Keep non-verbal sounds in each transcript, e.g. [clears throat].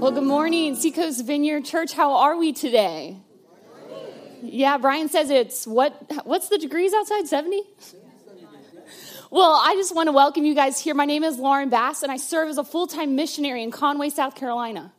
Well, good morning, Seacoast Vineyard Church. How are we today? Yeah, Brian says it's what? What's the degrees outside? 70? Well, I just want to welcome you guys here. My name is Lauren Bass, and I serve as a full time missionary in Conway, South Carolina.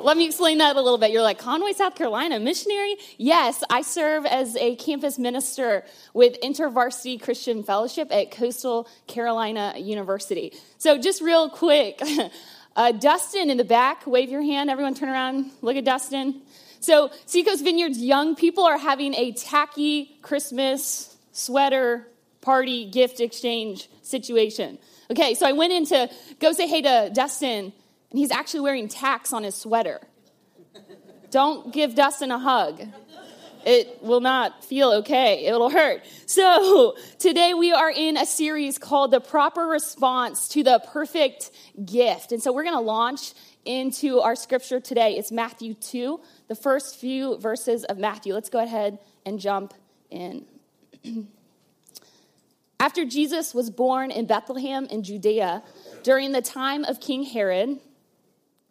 Let me explain that a little bit. You're like, Conway, South Carolina, missionary? Yes, I serve as a campus minister with InterVarsity Christian Fellowship at Coastal Carolina University. So, just real quick, [laughs] uh, Dustin in the back, wave your hand. Everyone turn around, look at Dustin. So, Seacoast Vineyard's young people are having a tacky Christmas sweater party gift exchange situation. Okay, so I went in to go say hey to Dustin, and he's actually wearing tacks on his sweater. Don't give Dustin a hug. It will not feel okay. It'll hurt. So, [laughs] today we are in a series called The Proper Response to the Perfect Gift. And so, we're going to launch into our scripture today. It's Matthew 2, the first few verses of Matthew. Let's go ahead and jump in. [clears throat] After Jesus was born in Bethlehem in Judea during the time of King Herod,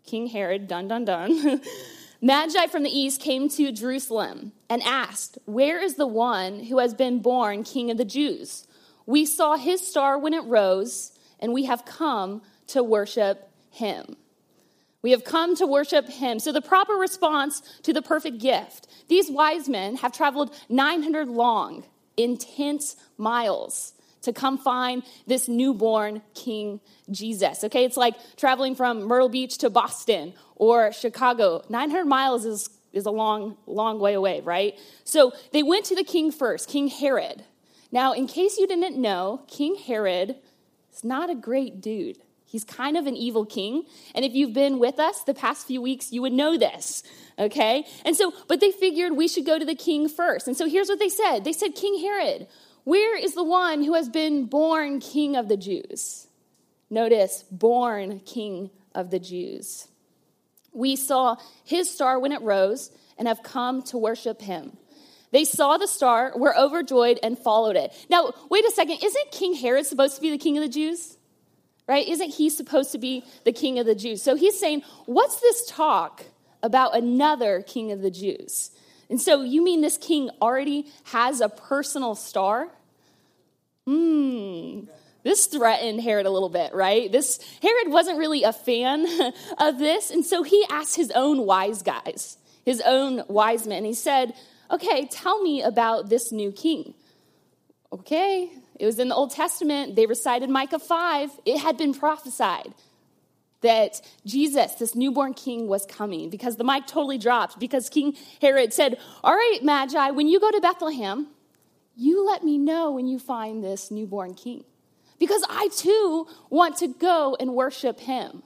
King Herod, dun dun dun, [laughs] Magi from the east came to Jerusalem and asked, Where is the one who has been born king of the Jews? We saw his star when it rose, and we have come to worship him. We have come to worship him. So, the proper response to the perfect gift. These wise men have traveled 900 long, intense miles to come find this newborn King Jesus. Okay, it's like traveling from Myrtle Beach to Boston or Chicago. 900 miles is, is a long, long way away, right? So they went to the king first, King Herod. Now, in case you didn't know, King Herod is not a great dude. He's kind of an evil king. And if you've been with us the past few weeks, you would know this, okay? And so, but they figured we should go to the king first. And so here's what they said they said, King Herod, where is the one who has been born king of the Jews? Notice, born king of the Jews. We saw his star when it rose and have come to worship him. They saw the star, were overjoyed, and followed it. Now, wait a second. Isn't King Herod supposed to be the king of the Jews? Right? Isn't he supposed to be the king of the Jews? So he's saying, What's this talk about another king of the Jews? And so you mean this king already has a personal star? Hmm. This threatened Herod a little bit, right? This Herod wasn't really a fan [laughs] of this, and so he asked his own wise guys, his own wise men. He said, "Okay, tell me about this new king." Okay, it was in the Old Testament. They recited Micah 5. It had been prophesied that Jesus, this newborn king, was coming because the mic totally dropped because King Herod said, All right, Magi, when you go to Bethlehem, you let me know when you find this newborn king because I too want to go and worship him.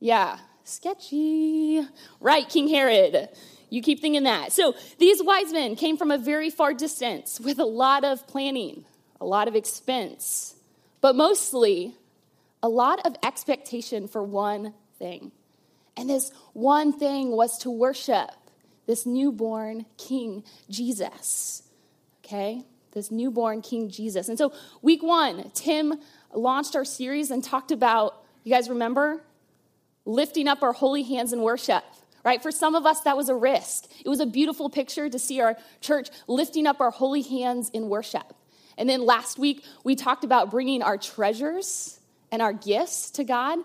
Yeah, sketchy. Right, King Herod. You keep thinking that. So these wise men came from a very far distance with a lot of planning, a lot of expense, but mostly a lot of expectation for one thing. And this one thing was to worship this newborn King Jesus. Okay? This newborn King Jesus. And so, week one, Tim launched our series and talked about, you guys remember? Lifting up our holy hands in worship right? For some of us, that was a risk. It was a beautiful picture to see our church lifting up our holy hands in worship. And then last week, we talked about bringing our treasures and our gifts to God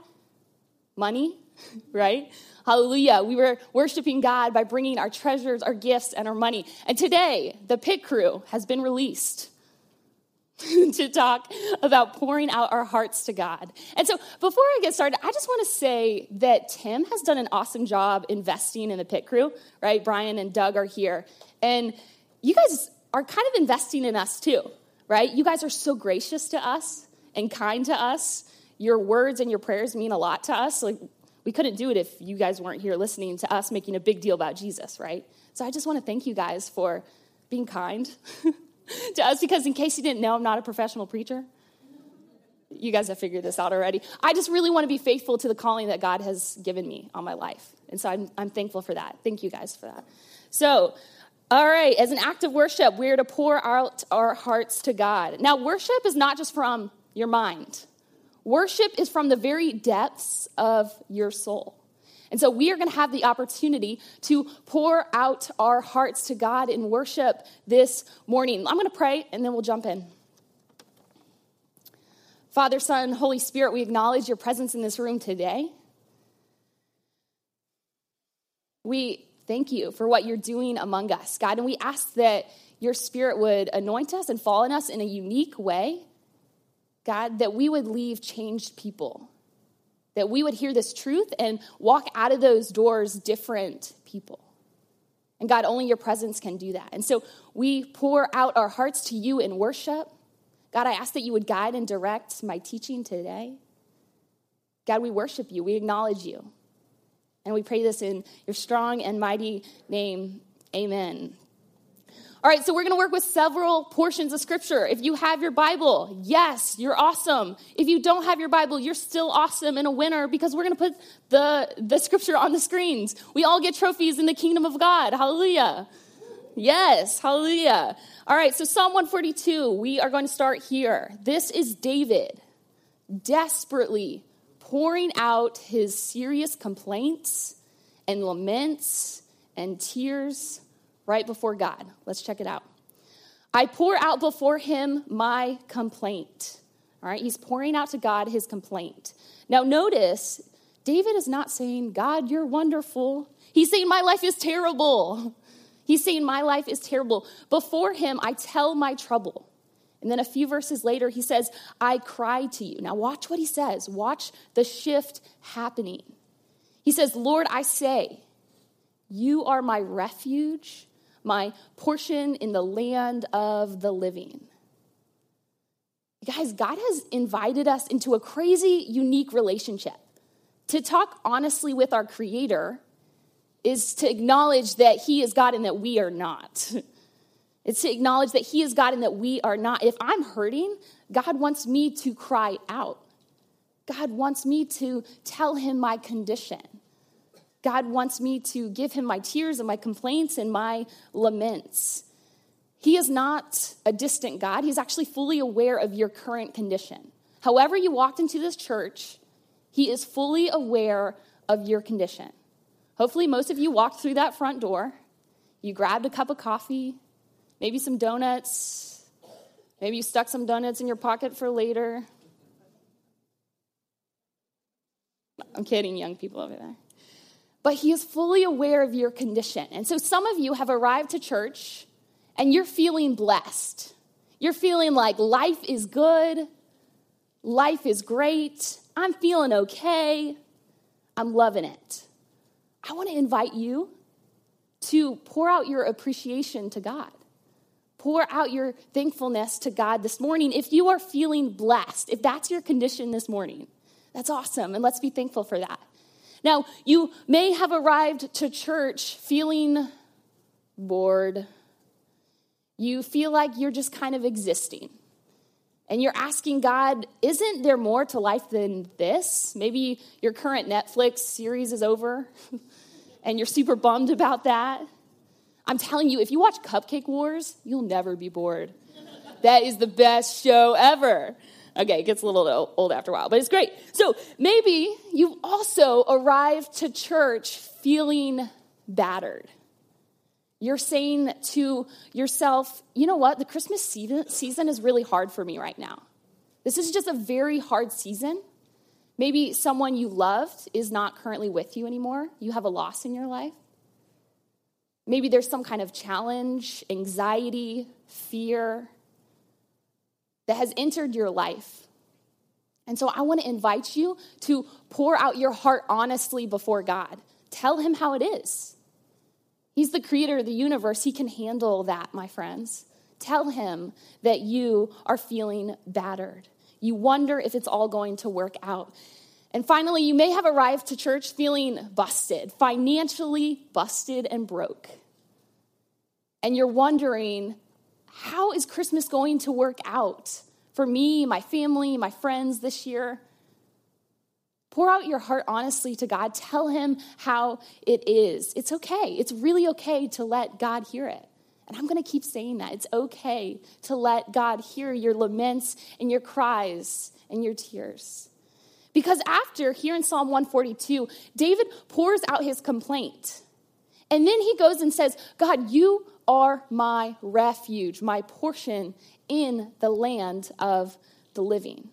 money, [laughs] right? Hallelujah. We were worshiping God by bringing our treasures, our gifts, and our money. And today, the pit crew has been released [laughs] to talk about pouring out our hearts to God. And so, before I get started, I just want to say that Tim has done an awesome job investing in the pit crew, right? Brian and Doug are here. And you guys are kind of investing in us too, right? You guys are so gracious to us and kind to us your words and your prayers mean a lot to us. Like, we couldn't do it if you guys weren't here listening to us making a big deal about Jesus, right? So I just want to thank you guys for being kind [laughs] to us because, in case you didn't know, I'm not a professional preacher. You guys have figured this out already. I just really want to be faithful to the calling that God has given me on my life. And so I'm, I'm thankful for that. Thank you guys for that. So, all right, as an act of worship, we're to pour out our hearts to God. Now, worship is not just from your mind, worship is from the very depths of your soul. And so we are going to have the opportunity to pour out our hearts to God in worship this morning. I'm going to pray and then we'll jump in. Father, Son, Holy Spirit, we acknowledge your presence in this room today. We thank you for what you're doing among us, God, and we ask that your spirit would anoint us and fall on us in a unique way, God, that we would leave changed people that we would hear this truth and walk out of those doors different people. And God, only your presence can do that. And so we pour out our hearts to you in worship. God, I ask that you would guide and direct my teaching today. God, we worship you, we acknowledge you. And we pray this in your strong and mighty name. Amen. All right, so we're going to work with several portions of scripture. If you have your Bible, yes, you're awesome. If you don't have your Bible, you're still awesome and a winner because we're going to put the, the scripture on the screens. We all get trophies in the kingdom of God. Hallelujah. Yes, hallelujah. All right, so Psalm 142, we are going to start here. This is David desperately pouring out his serious complaints and laments and tears right before God. Let's check it out. I pour out before him my complaint. All right, he's pouring out to God his complaint. Now, notice, David is not saying, God, you're wonderful. He's saying, My life is terrible. [laughs] He's saying, My life is terrible. Before him, I tell my trouble. And then a few verses later, he says, I cry to you. Now, watch what he says. Watch the shift happening. He says, Lord, I say, You are my refuge my portion in the land of the living. Guys, God has invited us into a crazy, unique relationship. To talk honestly with our Creator is to acknowledge that He is God and that we are not. [laughs] It's to acknowledge that He is God and that we are not. If I'm hurting, God wants me to cry out. God wants me to tell Him my condition. God wants me to give him my tears and my complaints and my laments. He is not a distant God. He's actually fully aware of your current condition. However, you walked into this church, he is fully aware of your condition. Hopefully, most of you walked through that front door. You grabbed a cup of coffee, maybe some donuts, maybe you stuck some donuts in your pocket for later. I'm kidding, young people over there but he is fully aware of your condition. And so some of you have arrived to church and you're feeling blessed. You're feeling like life is good, life is great, I'm feeling okay, I'm loving it. I want to invite you to pour out your appreciation to God. Pour out your thankfulness to God this morning. If you are feeling blessed, if that's your condition this morning, that's awesome. And let's be thankful for that. Now, you may have arrived to church feeling bored. You feel like you're just kind of existing. And you're asking God, isn't there more to life than this? Maybe your current Netflix series is over [laughs] and you're super bummed about that. I'm telling you, if you watch Cupcake Wars, you'll never be bored. that is the best show ever. Okay, it gets a little old after a while, but it's great. So maybe you've also arrived to church feeling battered. You're saying to yourself, you know what? The Christmas season is really hard for me right now. This is just a very hard season. Maybe someone you loved is not currently with you anymore. You have a loss in your life. Maybe there's some kind of challenge, anxiety, fear, that has entered your life. And so I want to invite you to pour out your heart honestly before God. Tell him how it is. He's the creator of the universe. He can handle that, my friends. Tell him that you are feeling battered. You wonder if it's all going to work out. And finally, you may have arrived to church feeling busted, financially busted and broke. And you're wondering, how is Christmas going to work out for me, my family, my friends this year? Pour out your heart honestly to God. Tell Him how it is. It's okay. It's really okay to let God hear it. And I'm going to keep saying that. It's okay to let God hear your laments and your cries and your tears. Because after, here in Psalm 142, David pours out his complaint. And then he goes and says, God, you are my refuge, my portion in the land of the living.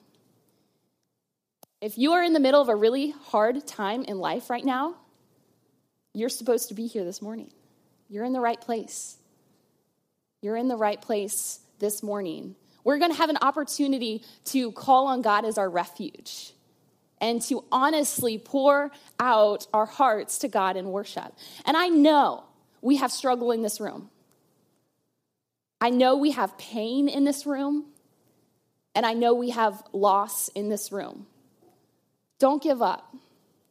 If you are in the middle of a really hard time in life right now, you're supposed to be here this morning. You're in the right place. You're in the right place this morning. We're going to have an opportunity to call on God as our refuge and to honestly pour out our hearts to God in worship. And I know we have struggle in this room. I know we have pain in this room, and I know we have loss in this room. Don't give up.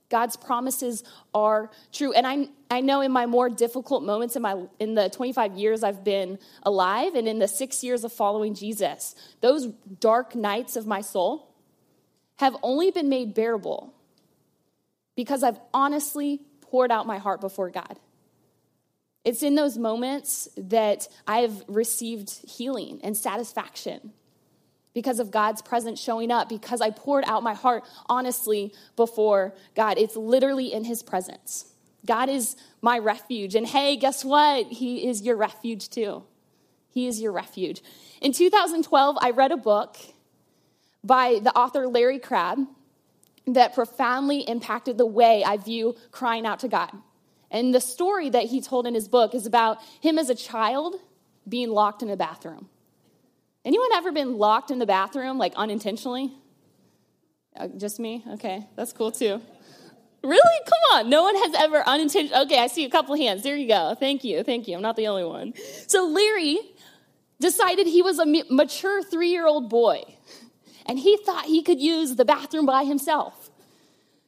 God's promises are true. And I, I know in my more difficult moments in, my, in the 25 years I've been alive and in the six years of following Jesus, those dark nights of my soul have only been made bearable because I've honestly poured out my heart before God. It's in those moments that I have received healing and satisfaction because of God's presence showing up, because I poured out my heart honestly before God. It's literally in His presence. God is my refuge. And hey, guess what? He is your refuge too. He is your refuge. In 2012, I read a book by the author Larry Crabb that profoundly impacted the way I view crying out to God. And the story that he told in his book is about him as a child being locked in a bathroom. Anyone ever been locked in the bathroom, like unintentionally? Uh, just me? Okay, that's cool too. Really? Come on. No one has ever unintentionally. Okay, I see a couple hands. There you go. Thank you. Thank you. I'm not the only one. So Larry decided he was a mature three year old boy, and he thought he could use the bathroom by himself.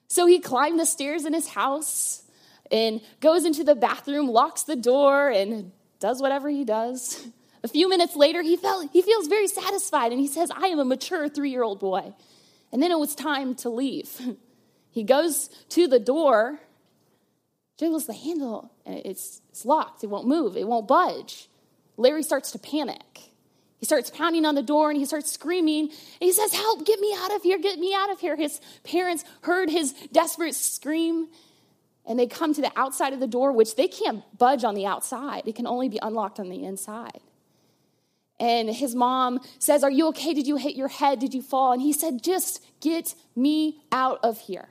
So he climbed the stairs in his house and goes into the bathroom, locks the door, and does whatever he does. A few minutes later, he, felt, he feels very satisfied and he says, I am a mature three year old boy. And then it was time to leave. [laughs] He goes to the door, jiggles the handle, and it's, it's locked. It won't move, it won't budge. Larry starts to panic. He starts pounding on the door and he starts screaming. And he says, Help, get me out of here, get me out of here. His parents heard his desperate scream and they come to the outside of the door, which they can't budge on the outside. It can only be unlocked on the inside. And his mom says, Are you okay? Did you hit your head? Did you fall? And he said, Just get me out of here.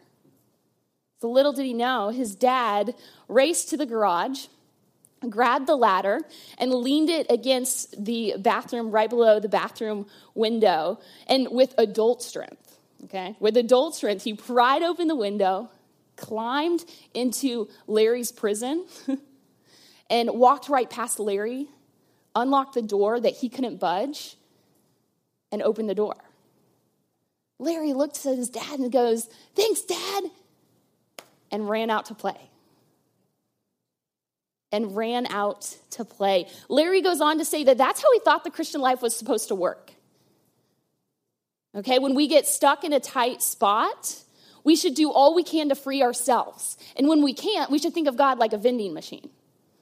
So little did he know, his dad raced to the garage, grabbed the ladder, and leaned it against the bathroom right below the bathroom window. And with adult strength, okay, with adult strength, he pried open the window climbed into Larry's prison [laughs] and walked right past Larry, unlocked the door that he couldn't budge, and opened the door. Larry looks at his dad and goes, Thanks, Dad, and ran out to play. And ran out to play. Larry goes on to say that that's how he thought the Christian life was supposed to work. Okay, when we get stuck in a tight spot, we should do all we can to free ourselves. And when we can't, we should think of God like a vending machine.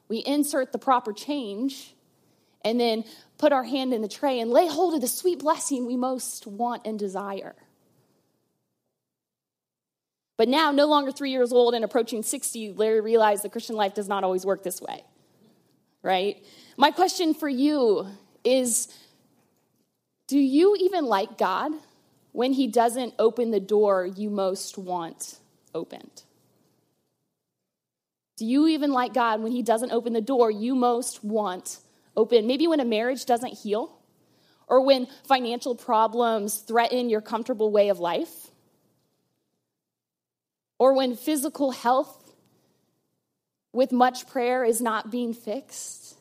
We insert the proper change and then put our hand in the tray and lay hold of the sweet blessing we most want and desire. But now, no longer three years old and approaching 60, Larry realized the Christian life does not always work this way, right? My question for you is do you even like God? when he doesn't open the door you most want opened? Do you even like God when he doesn't open the door you most want open? Maybe when a marriage doesn't heal, or when financial problems threaten your comfortable way of life, or when physical health with much prayer is not being fixed,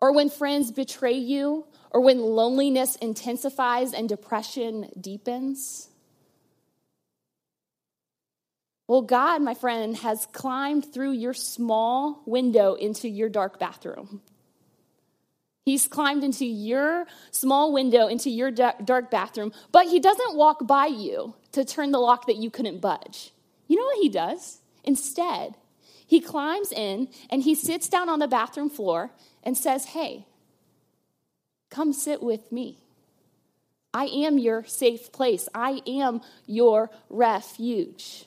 or when friends betray you or when loneliness intensifies and depression deepens? Well, God, my friend, has climbed through your small window into your dark bathroom. He's climbed into your small window, into your dark bathroom, but he doesn't walk by you to turn the lock that you couldn't budge. You know what he does? Instead, he climbs in and he sits down on the bathroom floor and says, Hey, come sit with me. I am your safe place. I am your refuge.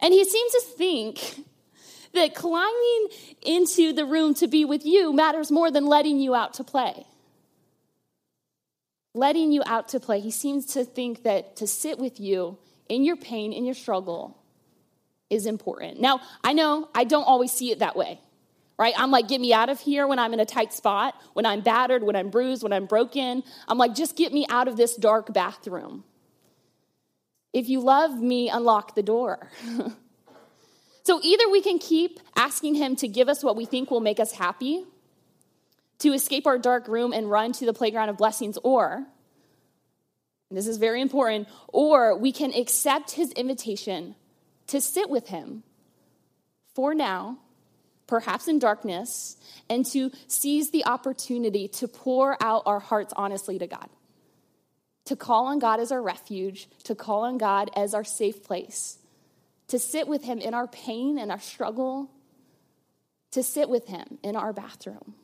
And he seems to think [laughs] that climbing into the room to be with you matters more than letting you out to play. Letting you out to play. He seems to think that to sit with you in your pain, in your struggle, is important. Now, I know I don't always see it that way, right? I'm like, get me out of here when I'm in a tight spot, when I'm battered, when I'm bruised, when I'm broken. I'm like, just get me out of this dark bathroom. If you love me, unlock the door. [laughs] so either we can keep asking Him to give us what we think will make us happy, to escape our dark room and run to the playground of blessings, or, this is very important, or we can accept His invitation to sit with him for now, perhaps in darkness, and to seize the opportunity to pour out our hearts honestly to God. To call on God as our refuge, to call on God as our safe place, to sit with Him in our pain and our struggle, to sit with Him in our bathroom.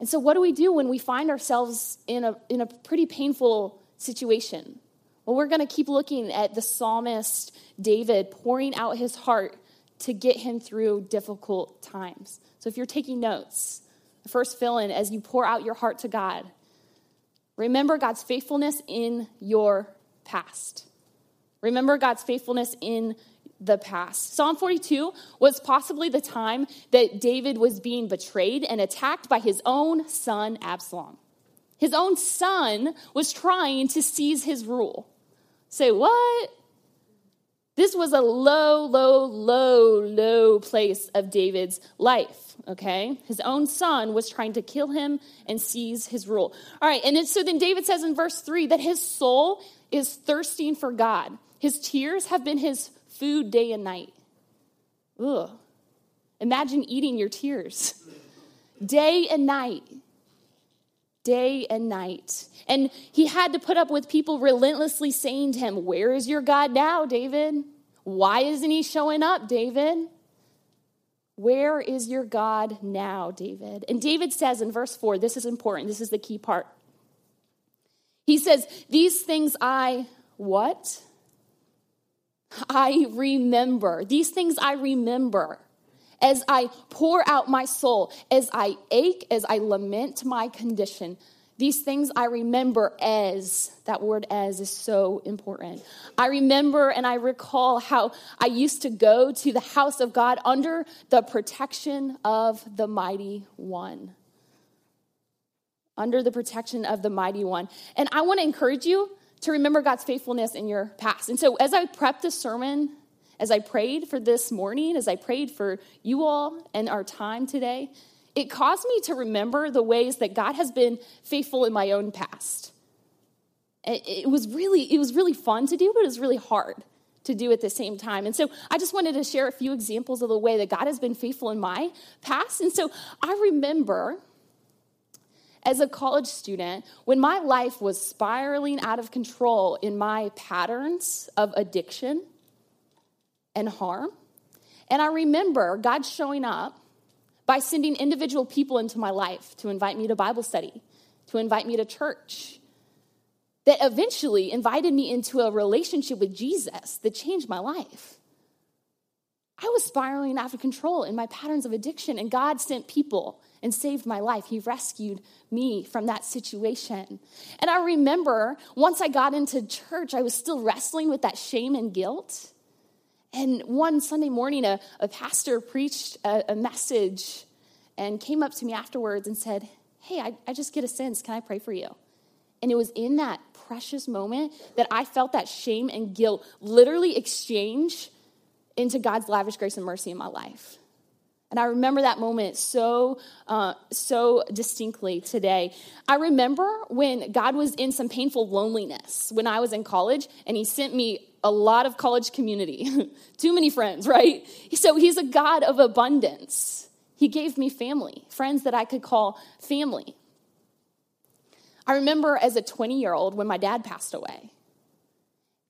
And so, what do we do when we find ourselves in a, in a pretty painful situation? Well, we're going to keep looking at the psalmist David pouring out his heart to get him through difficult times. So if you're taking notes, the first fill in as you pour out your heart to God, remember God's faithfulness in your past. Remember God's faithfulness in the past. Psalm 42 was possibly the time that David was being betrayed and attacked by his own son, Absalom. His own son was trying to seize his rule. Say, what? This was a low, low, low, low place of David's life, okay? His own son was trying to kill him and seize his rule. All right, and then, so then David says in verse 3 that his soul is thirsting for God. His tears have been his food day and night. Ugh. Imagine eating your tears day and night day and night. And he had to put up with people relentlessly saying to him, Where is your God now, David? Why isn't he showing up, David? Where is your God now, David? And David says in verse 4, this is important, this is the key part. He says, These things I what? I remember. These things I remember as I pour out my soul, as I ache, as I lament my condition. These things I remember as, that word as is so important. I remember and I recall how I used to go to the house of God under the protection of the mighty one. Under the protection of the mighty one. And I want to encourage you to remember God's faithfulness in your past. And so as I prepped the sermon as I prayed for this morning, as I prayed for you all and our time today, it caused me to remember the ways that God has been faithful in my own past. It was really, it was really fun to do, but it was really hard to do at the same time. And so I just wanted to share a few examples of the way that God has been faithful in my past. And so I remember as a college student when my life was spiraling out of control in my patterns of addiction and harm. And I remember God showing up by sending individual people into my life to invite me to Bible study, to invite me to church, that eventually invited me into a relationship with Jesus that changed my life. I was spiraling out of control in my patterns of addiction, and God sent people and saved my life. He rescued me from that situation. And I remember once I got into church, I was still wrestling with that shame and guilt. And one Sunday morning, a, a pastor preached a, a, message and came up to me afterwards and said, Hey, I, I just get a sense. Can I pray for you? And it was in that precious moment that I felt that shame and guilt literally exchange into God's lavish grace and mercy in my life. And I remember that moment so, uh, so distinctly today. I remember when God was in some painful loneliness when I was in college, and He sent me a lot of college community. [laughs] Too many friends, right? So He's a God of abundance. He gave me family, friends that I could call family. I remember as a 20 year old when my dad passed away.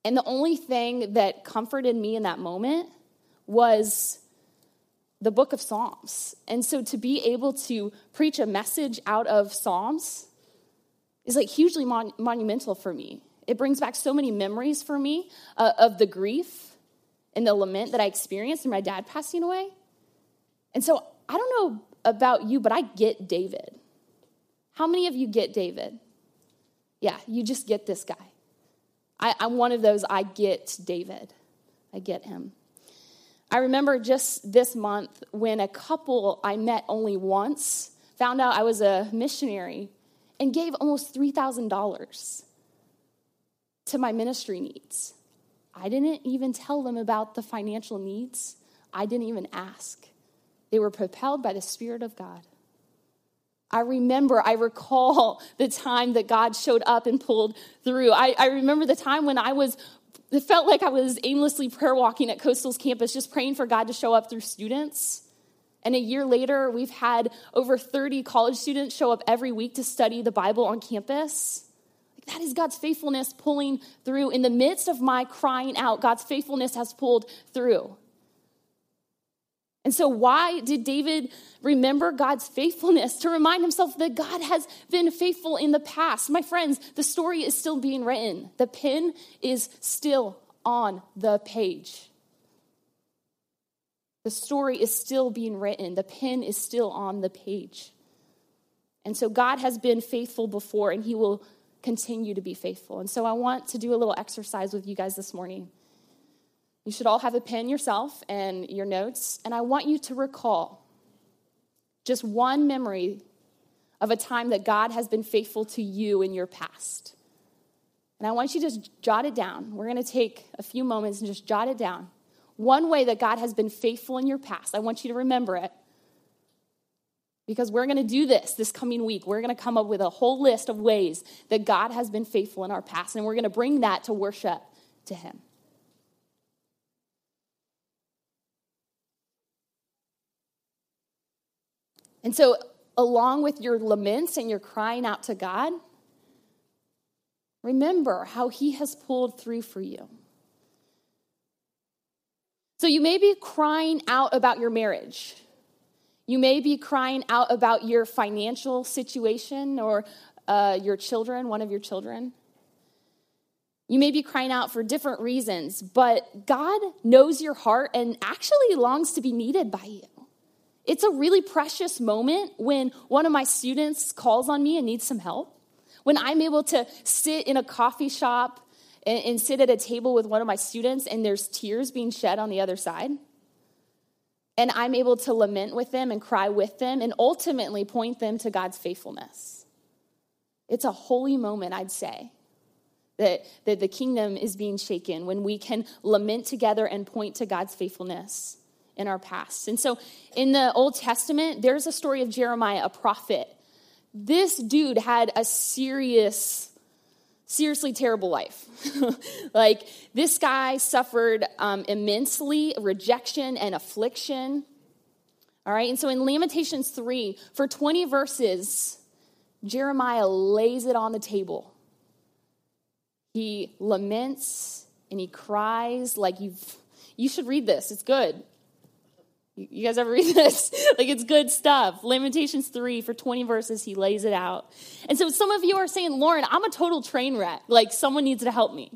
And the only thing that comforted me in that moment was the book of Psalms. And so to be able to preach a message out of Psalms is like hugely mon- monumental for me. It brings back so many memories for me uh, of the grief and the lament that I experienced in my dad passing away. And so I don't know about you, but I get David. How many of you get David? Yeah, you just get this guy. I, I'm one of those, I get David. I get him. I remember just this month when a couple I met only once found out I was a missionary and gave almost $3,000 to my ministry needs. I didn't even tell them about the financial needs, I didn't even ask. They were propelled by the Spirit of God. I remember, I recall [laughs] the time that God showed up and pulled through. I, I remember the time when I was it felt like I was aimlessly prayer walking at Coastal's campus, just praying for God to show up through students. And a year later, we've had over 30 college students show up every week to study the Bible on campus. That is God's faithfulness pulling through. In the midst of my crying out, God's faithfulness has pulled through. And so, why did David remember God's faithfulness? To remind himself that God has been faithful in the past. My friends, the story is still being written, the pen is still on the page. The story is still being written, the pen is still on the page. And so, God has been faithful before, and he will continue to be faithful. And so, I want to do a little exercise with you guys this morning. You should all have a pen yourself and your notes, and I want you to recall just one memory of a time that God has been faithful to you in your past. And I want you to just jot it down. We're going to take a few moments and just jot it down. One way that God has been faithful in your past, I want you to remember it. Because we're going to do this this coming week. We're going to come up with a whole list of ways that God has been faithful in our past, and we're going to bring that to worship to Him. And so, along with your laments and your crying out to God, remember how He has pulled through for you. So, you may be crying out about your marriage. You may be crying out about your financial situation or uh, your children, one of your children. You may be crying out for different reasons, but God knows your heart and actually longs to be needed by you. It's a really precious moment when one of my students calls on me and needs some help. When I'm able to sit in a coffee shop and, and sit at a table with one of my students and there's tears being shed on the other side. And I'm able to lament with them and cry with them and ultimately point them to God's faithfulness. It's a holy moment, I'd say, that, that the kingdom is being shaken when we can lament together and point to God's faithfulness in our past. And so in the Old Testament, there's a story of Jeremiah, a prophet. This dude had a serious, seriously terrible life. [laughs] like, this guy suffered um, immensely rejection and affliction. All right, and so in Lamentations 3, for 20 verses, Jeremiah lays it on the table. He laments and he cries like you've you should read this. It's good. You guys ever [laughs] read this? like it's good stuff. Lamentations 3 for 20 verses, he lays it out. And so some of you are saying, Lauren, I'm a total train wreck. Like someone needs to help me.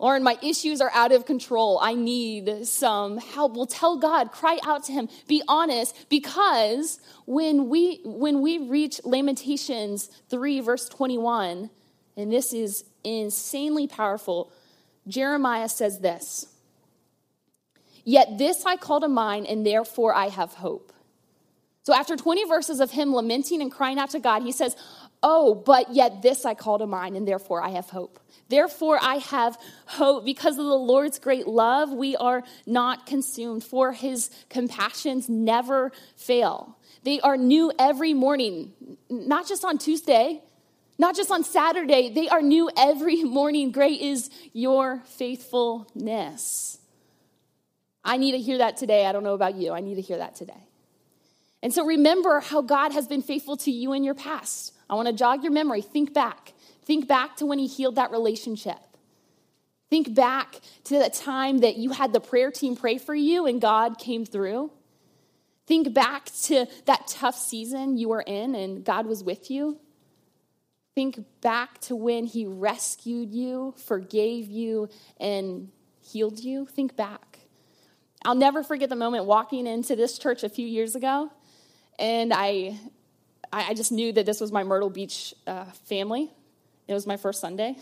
Lauren, my issues are out of control. I need some help. Well, tell God, cry out to him, be honest, because when we when we reach Lamentations 3, verse 21, and this is insanely powerful, Jeremiah says this. Yet this I call to mind, and therefore I have hope. So after 20 verses of him lamenting and crying out to God, he says, Oh, but yet this I call to mind, and therefore I have hope. Therefore I have hope. Because of the Lord's great love, we are not consumed, for his compassions never fail. They are new every morning, not just on Tuesday, not just on Saturday. They are new every [laughs] morning. Great is your faithfulness. I need to hear that today. I don't know about you. I need to hear that today. And so remember how God has been faithful to you in your past. I want to jog your memory. Think back. Think back to when He healed that relationship. Think back to the time that you had the prayer team pray for you and God came through. Think back to that tough season you were in and God was with you. Think back to when He rescued you, forgave you, and healed you. Think back. I'll never forget the moment walking into this church a few years ago, and I, I just knew that this was my Myrtle Beach uh, family. It was my first Sunday.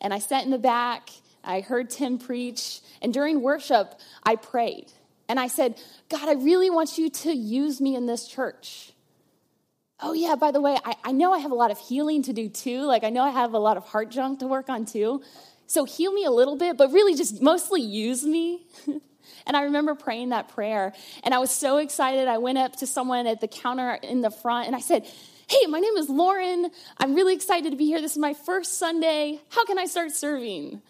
And I sat in the back, I heard Tim preach, and during worship, I prayed. And I said, God, I really want you to use me in this church. Oh, yeah, by the way, I, I know I have a lot of healing to do too. Like, I know I have a lot of heart junk to work on too. So, heal me a little bit, but really just mostly use me. [laughs] and I remember praying that prayer. And I was so excited. I went up to someone at the counter in the front and I said, Hey, my name is Lauren. I'm really excited to be here. This is my first Sunday. How can I start serving?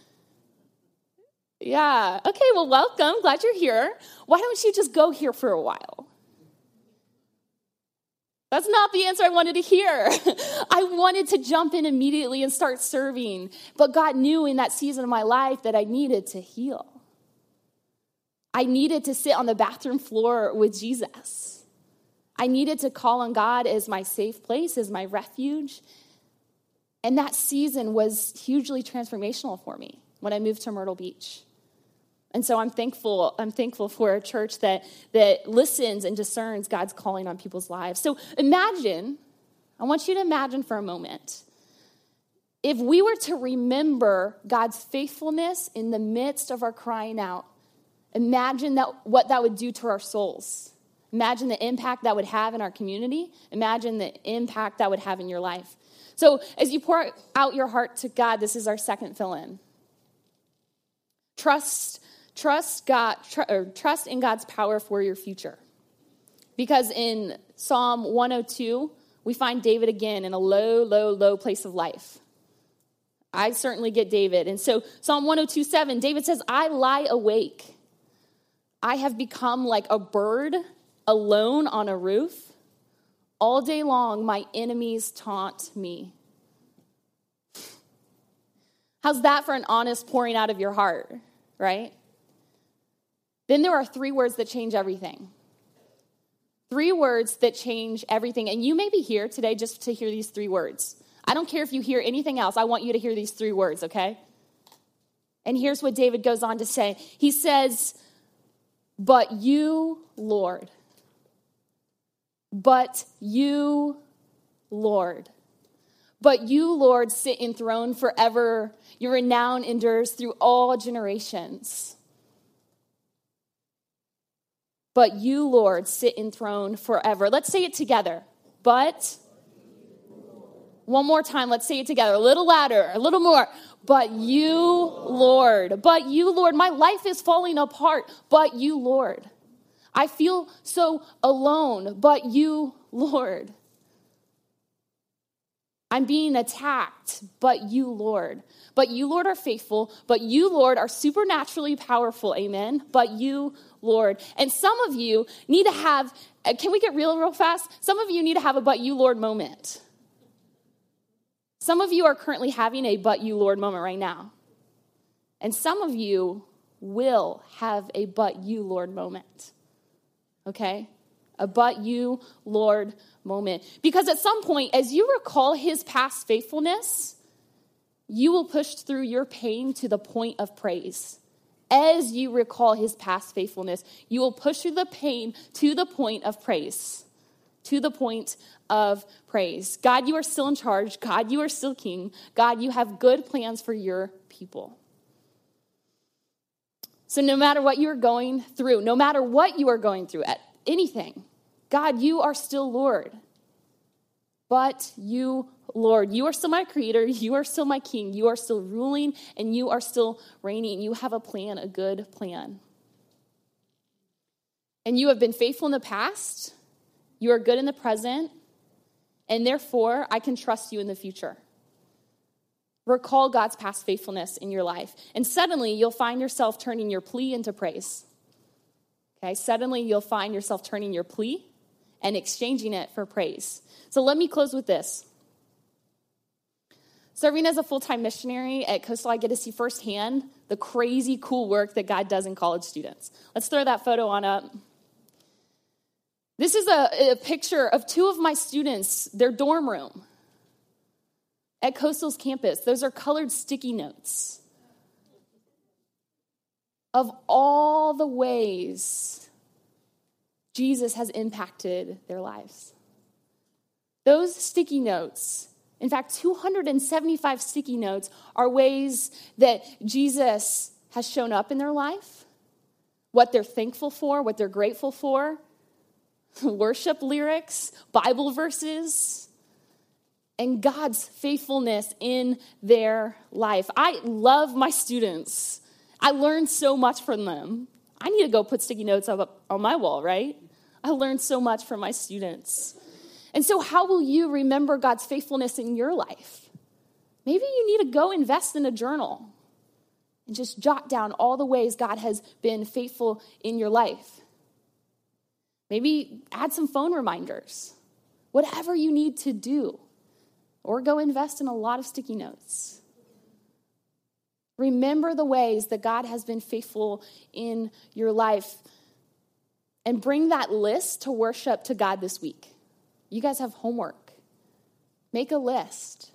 Yeah, okay, well, welcome. Glad you're here. Why don't you just go here for a while? That's not the answer I wanted to hear. [laughs] I wanted to jump in immediately and start serving, but God knew in that season of my life that I needed to heal. I needed to sit on the bathroom floor with Jesus. I needed to call on God as my safe place, as my refuge. And that season was hugely transformational for me when I moved to Myrtle Beach. And so I'm thankful, I'm thankful for a church that, that listens and discerns God's calling on people's lives. So imagine, I want you to imagine for a moment, if we were to remember God's faithfulness in the midst of our crying out, imagine that, what that would do to our souls. Imagine the impact that would have in our community. Imagine the impact that would have in your life. So, as you pour out your heart to God, this is our second fill in. Trust, trust God, tr- trust in God's power for your future. Because in Psalm 102, we find David again in a low, low, low place of life. I certainly get David. And so Psalm 102 7, David says, I lie awake. I have become like a bird alone on a roof. All day long, my enemies taunt me. How's that for an honest pouring out of your heart, right? Then there are three words that change everything. Three words that change everything. And you may be here today just to hear these three words. I don't care if you hear anything else, I want you to hear these three words, okay? And here's what David goes on to say He says, But you, Lord, but you, Lord. But you, Lord, sit enthroned forever. Your renown endures through all generations. But you, Lord, sit enthroned forever. Let's say it together. But, one more time, let's say it together. A little louder, a little more. But you, Lord. But you, Lord. My life is falling apart. But you, Lord. I feel so alone, but you, Lord. I'm being attacked, but you, Lord. But you, Lord, are faithful, but you, Lord, are supernaturally powerful. Amen. But you, Lord. And some of you need to have, uh, can we get real, real fast? Some of you need to have a but you, Lord moment. Some of you are currently having a but you, Lord moment right now. And some of you will have a but you, Lord moment okay? A but you, Lord moment. Because at some point, as you recall his past faithfulness, you will push through your pain to the point of praise. As you recall his past faithfulness, you will push through the pain to the point of praise. To the point of praise. God, you are still in charge. God, you are still king. God, you have good plans for your people. So, no matter what you're going through, no matter what you are going through at anything, God, you are still Lord. but you, Lord. You are still my creator. [laughs] You are still my king. You are still ruling and you are still reigning. You have a plan, a good plan. And you have been faithful in the past. You are good in the present. And therefore, I can trust you in the future. Recall God's past faithfulness in your life. And suddenly, you'll find yourself turning your plea into praise. Okay, suddenly, you'll find yourself turning your plea and exchanging it for praise. So let me close with this. Serving as a full time missionary at Coastal, I get to see firsthand the crazy cool work that God does in college students. Let's throw that photo on up. This is a, a picture of two of my students, their dorm room at Coastal's campus. Those are colored sticky notes of all the ways Jesus has impacted their lives. Those sticky notes, in fact, 275 sticky notes, are ways that Jesus has shown up in their life, what they're thankful for, what they're grateful for, [laughs] worship lyrics, Bible verses, and God's faithfulness in their life. I love my students. I learn so much from them. I need to go put sticky notes up on my wall, right? I learned so much from my students. And so, how will you remember God's faithfulness in your life? Maybe you need to go invest in a journal and just jot down all the ways God has been faithful in your life. Maybe add some phone reminders, whatever you need to do, or go invest in a lot of sticky notes. Remember the ways that God has been faithful in your life and bring that list to worship to God this week. You guys have homework. Make a list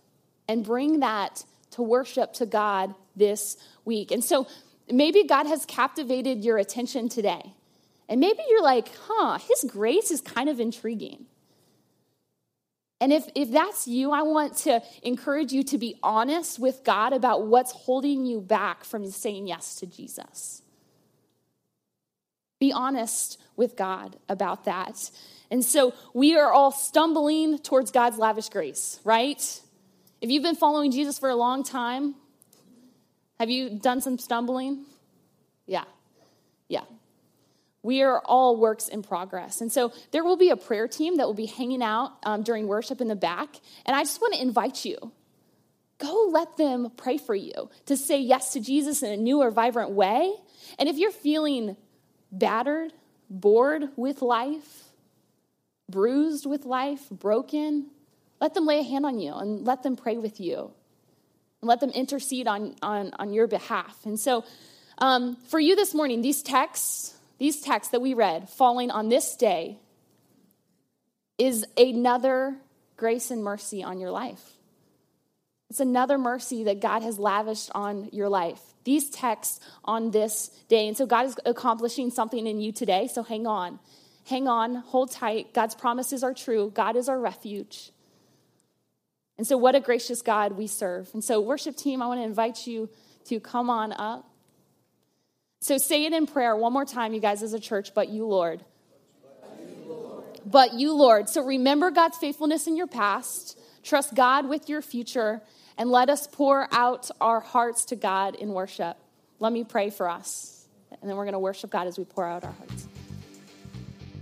and bring that to worship to God this week. And so maybe God has captivated your attention today. And maybe you're like, huh, his grace is kind of intriguing. And if, if that's you, I want to encourage you to be honest with God about what's holding you back from saying yes to Jesus. Be honest with God about that. And so we are all stumbling towards God's lavish grace, right? If you've been following Jesus for a long time, have you done some stumbling? Yeah. Yeah. We are all works in progress. And so there will be a prayer team that will be hanging out um, during worship in the back. And I just want to invite you go let them pray for you to say yes to Jesus in a new or vibrant way. And if you're feeling battered, bored with life, bruised with life, broken, let them lay a hand on you and let them pray with you. And let them intercede on, on, on your behalf. And so, um, for you this morning, these texts, these texts that we read, falling on this day, is another grace and mercy on your life. It's another mercy that God has lavished on your life. These texts on this day. And so God is accomplishing something in you today. So hang on. Hang on. Hold tight. God's promises are true. God is our refuge. And so, what a gracious God we serve. And so, worship team, I want to invite you to come on up. So say it in prayer one more time, you guys, as a church, but you, Lord. But you, Lord. So remember God's faithfulness in your past, trust God with your future, and let us pour out our hearts to God in worship. Let me pray for us, and then we're going to worship God as we pour out our hearts.